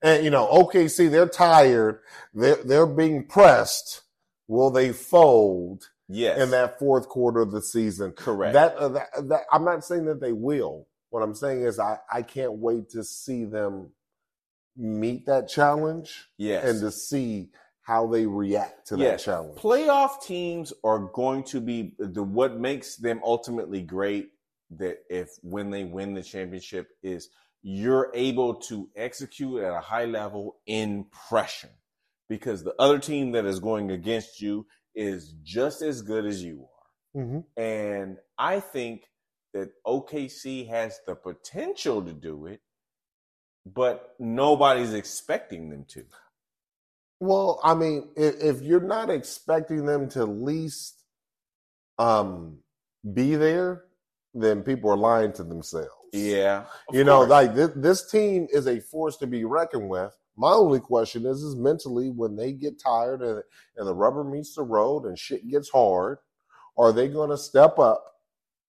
And you know, OKC, they're tired. They're they're being pressed. Will they fold yes in that fourth quarter of the season? correct That, uh, that, that I'm not saying that they will. What I'm saying is I, I can't wait to see them meet that challenge yes and to see how they react to that challenge. playoff teams are going to be the what makes them ultimately great that if when they win the championship is you're able to execute at a high level in pressure because the other team that is going against you is just as good as you are Mhm. and i think that okc has the potential to do it but nobody's expecting them to Well, I mean, if, if you're not expecting them to at least um, be there, then people are lying to themselves. yeah you know, like this, this team is a force to be reckoned with. My only question is, is mentally when they get tired and, and the rubber meets the road and shit gets hard, are they going to step up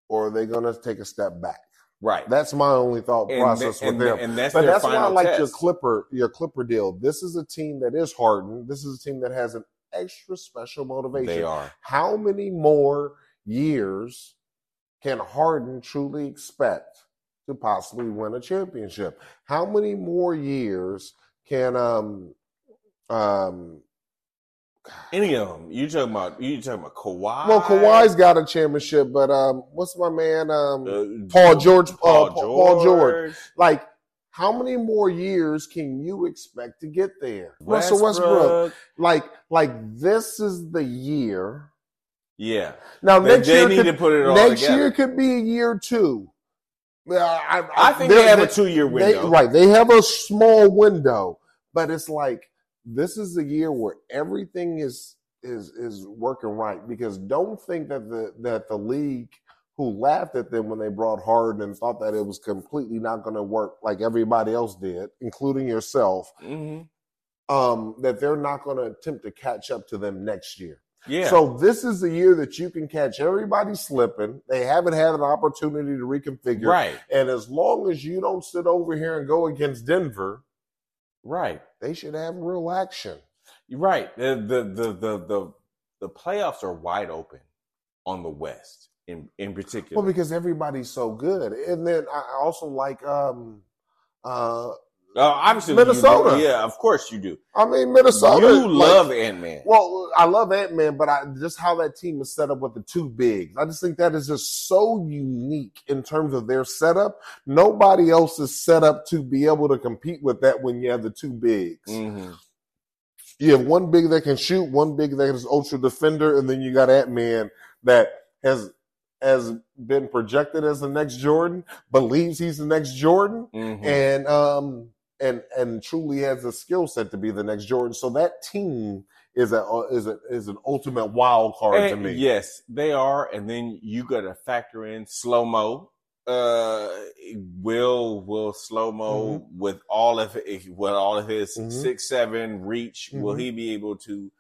or are they going to take a step back? right That's my only thought process th- with them. and that's But that's why I like test. your Clipper, your Clipper deal. This is a team that is hardened. This is a team that has an extra special motivation. They are. How many more years can Harden truly expect to possibly win a championship? How many more years can um um Any of them? You talking about? You talking about Kawhi? Well, Kawhi's got a championship, but um, what's my man? Um, Uh, Paul George. Uh, Paul, Paul George. George. Like, how many more years can you expect to get there? Russell Westbrook. Westbrook. Like, like this is the year. Yeah, Now next they year need could, to put it all next together. year could be a year two. Uh, I, I think they have a two-year They, window. right. They have a small window, but it's like this is the year where everything is is is working right. Because don't think that the that the league who laughed at them when they brought Harden and thought that it was completely not going to work like everybody else did, including yourself, Mhm. um, that they're not going to attempt to catch up to them next year. Yeah. So this is the year that you can catch everybody slipping. They haven't had an opportunity to reconfigure. right. And as long as you don't sit over here and go against Denver, Right. they should have real action. Right. The, the the the the the playoffs are wide open on the West in in particular. Well, because everybody's so good. And then I also like um uh Uh, obviously, Minnesota. Yeah, of course you do. I mean Minnesota. you like- love Ant Man. Well, I love Ant Man, but I just how that team is set up with the two bigs. I just think that is just so unique in terms of their setup. Nobody else is set up to be able to compete with that when you have the two bigs. hmm You have one big that can shoot, one big that is ultra defender, and then you got Ant Man that has has been projected as the next Jordan, believes he's the next Jordan, hmm and um and and truly has the skill set to be the next Jordan. So that team is a is a is an ultimate wild card to me. Yes, they are. And then you got to factor in slow mo. Uh, will will slow mo Mm-hmm. with all of it, with all of his Mhm. six seven reach? Will Mhm. he be able to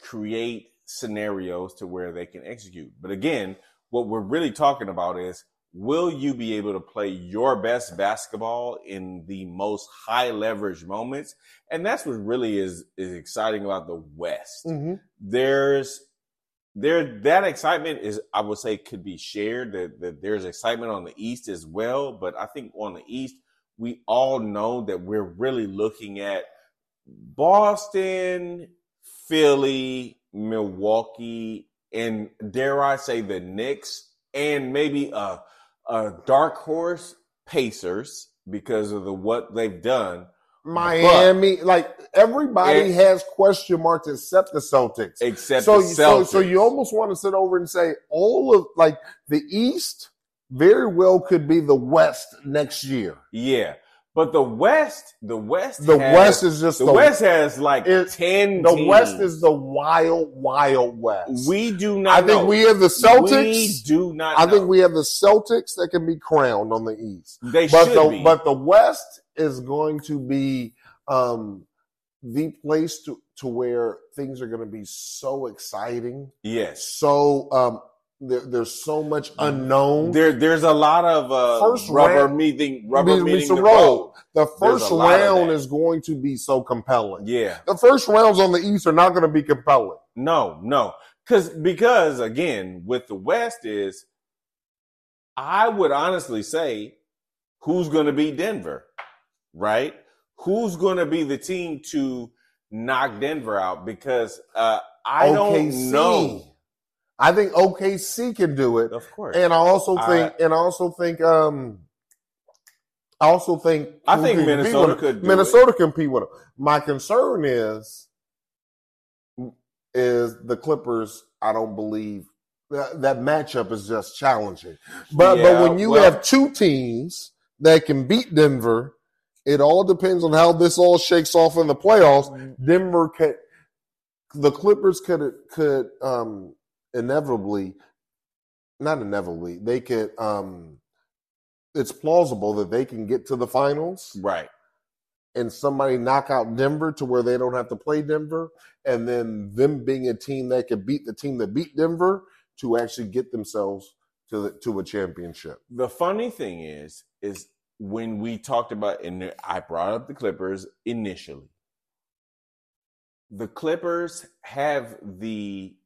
create scenarios to where they can execute? But again, what we're really talking about is will you be able to play your best basketball in the most high leverage moments? And that's what really is is exciting about the West Mhm. there's there that excitement is I would say could be shared that, that there's excitement on the east as well but I think on the east we all know that we're really looking at Boston Philly Milwaukee and dare I say the Knicks and maybe a a dark horse Pacers because of the what they've done Miami, like everybody And- has question marks except the Celtics. except so, the so, so you almost want to sit over and say all of like the East very well could be the West next year. Yeah, but the West, the West, The has- West is just the, the, West has like it- ten. The teams. West is the wild, wild West. We do not. I think know. we have the Celtics. We do not. I know. think we have the Celtics that can be crowned on the East. They But should the be. but the West is going to be um the place to to where things are going to be so exciting. yes, So um there, there's so much unknown. there. There's a lot of uh, First rubber round- meeting. Rubber meets- meeting the road. road. the first a lot of round is going to be so compelling. Yeah. The first rounds on the East are not going to be compelling. No, no. Cause because again, with the West is I would honestly say who's gonna be Denver, right? Who's gonna be the team to knock Denver out? Because uh I don't know. I think OKC can do it. Of course. And I also I- think, and I also think, um, I also think, I think Minnesota could do Minnesota compete with them. My concern is, is the Clippers. I don't believe that, that matchup is just challenging. But Yeah, but when you well- have two teams that can beat Denver, it all depends on how this all shakes off in the playoffs. Denver could, the Clippers could could um inevitably, not inevitably, they could um. It's plausible that they can get to the finals right. and somebody knock out Denver to where they don't have to play Denver, and then them being a team that could beat the team that beat Denver to actually get themselves to the, to a championship. The funny thing is, is when we talked about and I brought up the Clippers initially. The Clippers have the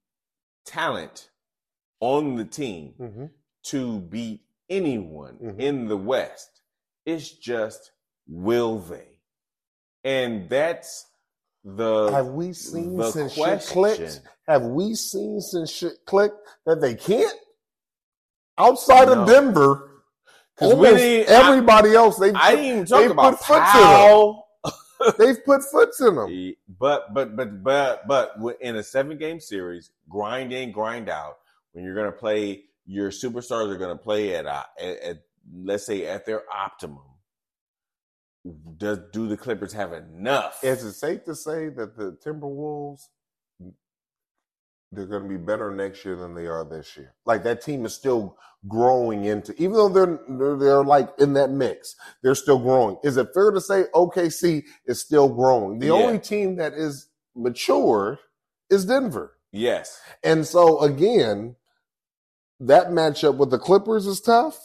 talent on the team Mm-hmm. to beat anyone Mhm. in the West. It's just will they? And that's the Have we seen since shit clicked? Have we seen since shit clicked that they can't? Outside No. of Denver, 'Cause we almost didn't- everybody else they've I put, didn't even talk about put foots in Powell. They've put foots in them. But but but but but in a seven game series, grind in, grind out. When you're going to play, your superstars are going to play at, uh, at at let's say at their optimum. Does do the Clippers have enough? Is it safe to say that the Timberwolves they're going to be better next year than they are this year? Like that team is still growing into, even though they're they're, they're like in that mix, they're still growing. Is it fair to say OKC is still growing? The Yeah. only team that is mature is Denver, yes. and so again, that matchup with the Clippers is tough,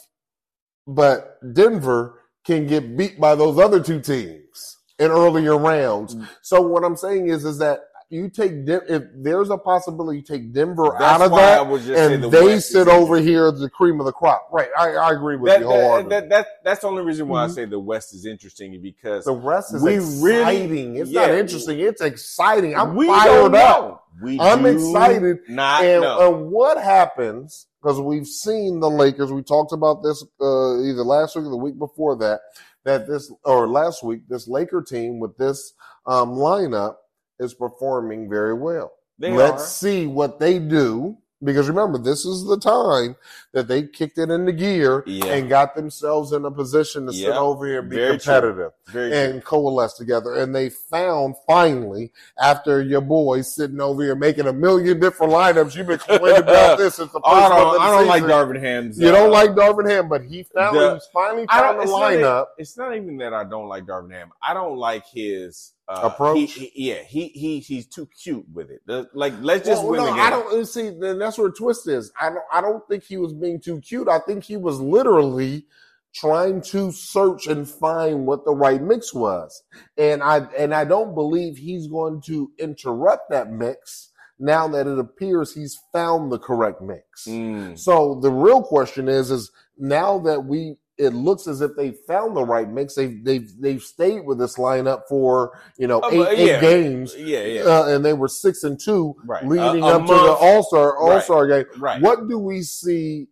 but Denver can get beat by those other two teams in earlier rounds. Mm. So what I'm saying is, is that you take Den- if there's a possibility you take Denver That's out of that, and the they West sit over here the cream of the crop. Right? I, I agree with That, you that, wholeheartedly. that, that, that's the only reason why Mhm. I say the West is interesting because the West is we really- exciting. it's not interesting. It's exciting. I'm we fired don't up. We I'm excited. Not and, know. and what happens because we've seen the Lakers. We talked about this uh, either last week or the week before that. That this or last week, this Laker team with this um, lineup is performing very well. They Let's are. see what they do because remember, this is the time that they kicked it into gear Yeah. and got themselves in a position to sit over here and be Very competitive true. and coalesce together. And they found finally, after your boys sitting over here making a million different lineups, you've been complaining about this since the first (laughs) I don't, I don't like. Darvin Ham's. You uh, don't like Darvin Ham, but he found the- he's finally found the it's not lineup. It's not even that I don't like Darvin Ham. I don't like his uh, Approach? he- he- yeah, he he he's too cute with it. The- Like, let's just Well, win no. I don't see. Then that's where the twist is. I don't. I don't think he was being too cute. I think he was literally trying to search and find what the right mix was, and I and I don't believe he's going to interrupt that mix now that it appears he's found the correct mix. Mm. So the real question is, is now that we, it looks as if they found the right mix. They've they've they've stayed with this lineup for you know Uh, eight, but eight games, Yeah, yeah, uh, and they were six and two right. leading a up to the month, All Star All Right. Star game. right. What do we see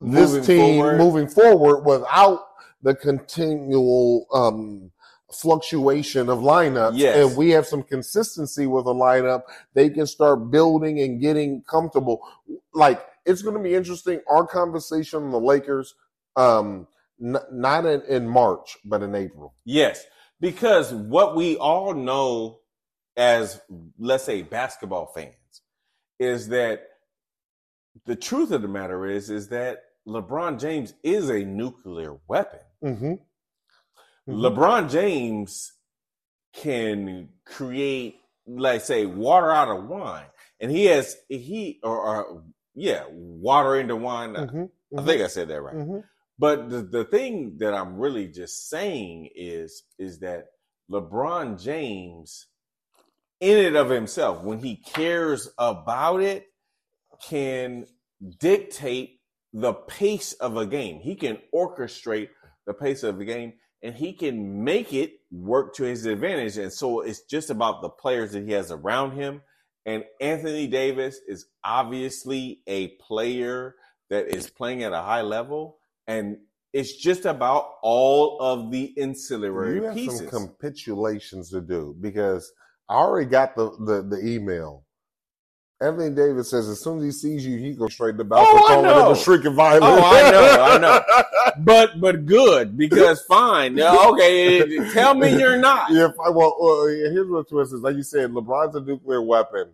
this Moving team forward. moving forward without the continual um, fluctuation of lineups? Yes. And we have some consistency with a lineup. They can start building and getting comfortable. Like it's going to be interesting. Our conversation on the Lakers, um, n- not in, in March, but in April. Yes, because what we all know as, let's say, basketball fans, is that the truth of the matter is, is that LeBron James is a nuclear weapon. Mm-hmm. LeBron James can create, let's say, water out of wine, and he has he or, or yeah, water into wine. Mm-hmm. I think I said that right. But the, the thing that I'm really just saying is is that LeBron James, in and of himself, when he cares about it, can dictate the pace of a game. He can orchestrate the pace of the game and he can make it work to his advantage. And so it's just about the players that he has around him. And Anthony Davis is obviously a player that is playing at a high level. And it's just about all of the ancillary You have pieces. some capitulations to do because I already got the, the, the email. Anthony Davis says as soon as he sees you, he goes straight to Oh, balcony know. him a shrieking violent. Oh, I know, I know. (laughs) but but good because fine. Yeah, Okay, tell me you're not. (laughs) yeah, well, well, here's what twist is. Like you said, LeBron's a nuclear weapon.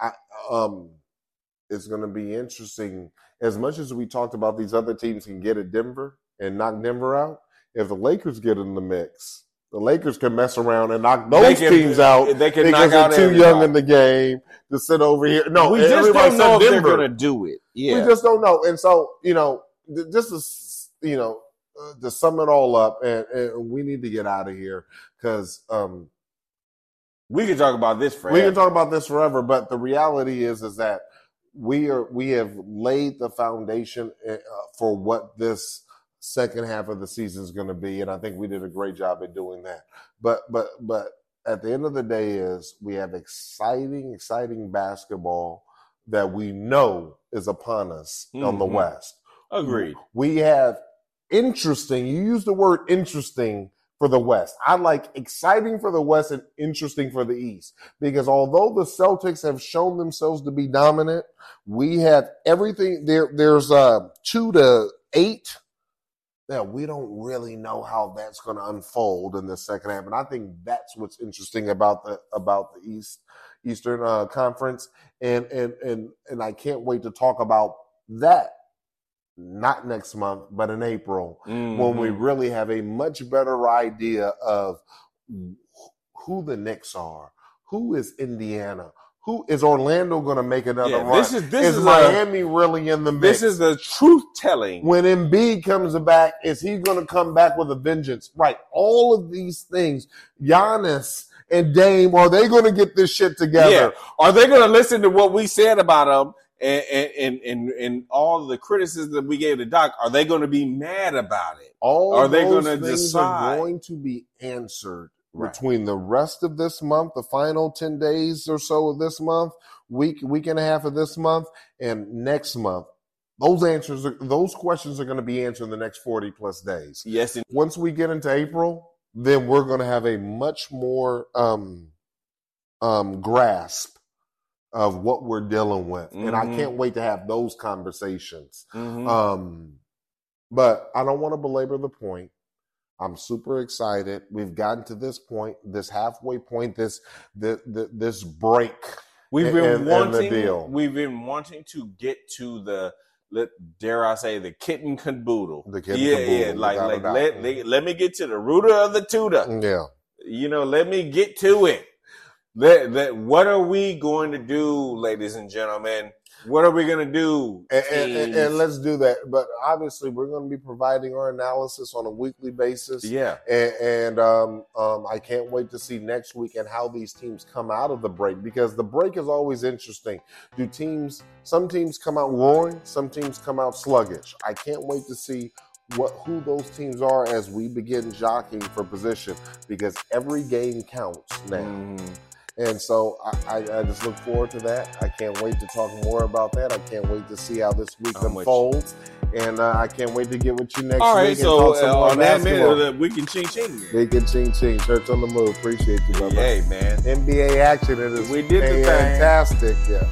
I, um, it's going to be interesting. As much as we talked about these other teams can get at Denver and knock Denver out, if the Lakers get in the mix, the Lakers can mess around and knock those can- teams out They can because knock out they're too young in the game to sit over here. No, we just don't know if they're going to do it. Yeah, We just don't know. And so, you know, th- this is, you know, uh, to sum it all up, and, and we need to get out of here because um, we can talk about this forever. we can talk about this forever. But the reality is, is that we are we have laid the foundation uh, for what this second half of the season is going to be, and I think we did a great job at doing that. But but but at the end of the day is we have exciting, exciting basketball that we know is upon us on the Mhm. West. Agreed. We have interesting, you use the word interesting for the West. I like exciting for the West and interesting for the East because although the Celtics have shown themselves to be dominant, we have everything there. There's uh, two to eight that we don't really know how that's going to unfold in the second half, and I think that's what's interesting about the about the East Eastern uh, Conference, and and and and I can't wait to talk about that. Not next month, but in April, when we Mhm. really have a much better idea of who the Knicks are, who is Indiana, who is Orlando going to make another Yeah, run? this is this is, is a, Miami really in the mix? this is the truth telling. when Embiid comes back, is he going to come back with a vengeance? Right. All of these things, Giannis and Dame, are they going to get this shit together? Yeah. Are they going to listen to what we said about them and and, and and all the criticism that we gave to Doc? Are they going to be mad about it? All Are they gonna decide? are going to be answered Right. between the rest of this month, the final ten days or so of this month, week week and a half of this month, and next month. Those answers, are, those questions are going to be answered in the next forty plus days. Yes, and Once we get into April, then we're going to have a much more um, um, grasp of what we're dealing with, and I Mhm. can't wait to have those conversations. Mhm. Um, but I don't want to belabor the point. I'm super excited. We've gotten to this point, this halfway point, this this, this break. we've been the wanting. deal. We've been wanting to get to the. Let, dare I say the kitten caboodle? The kitten yeah, caboodle, yeah. Like, like let, let let me get to the rooter of the tutor. Yeah, you know, let me get to it. Let, let, what are we going to do, ladies and gentlemen? What are we going to do? and, and, and, let's do that. But obviously, we're going to be providing our analysis on a weekly basis. yeah, And, and um, um, I can't wait to see next week and how these teams come out of the break because the break is always interesting. Do teams, some teams come out roaring, some teams come out sluggish. I can't wait to see what who those teams are as we begin jockeying for position because every game counts now. Mhm. And so I, I, I just look forward to that. I can't wait to talk more about that. I can't wait to see how this week I'm unfolds. And uh, I can't wait to get with you next All right, week so and talk some uh, more on that minute, we can ching ching. Big can ching ching. Church on the move. Appreciate you, brother. Hey, man. NBA action. It is We did the thing. fantastic. Yeah.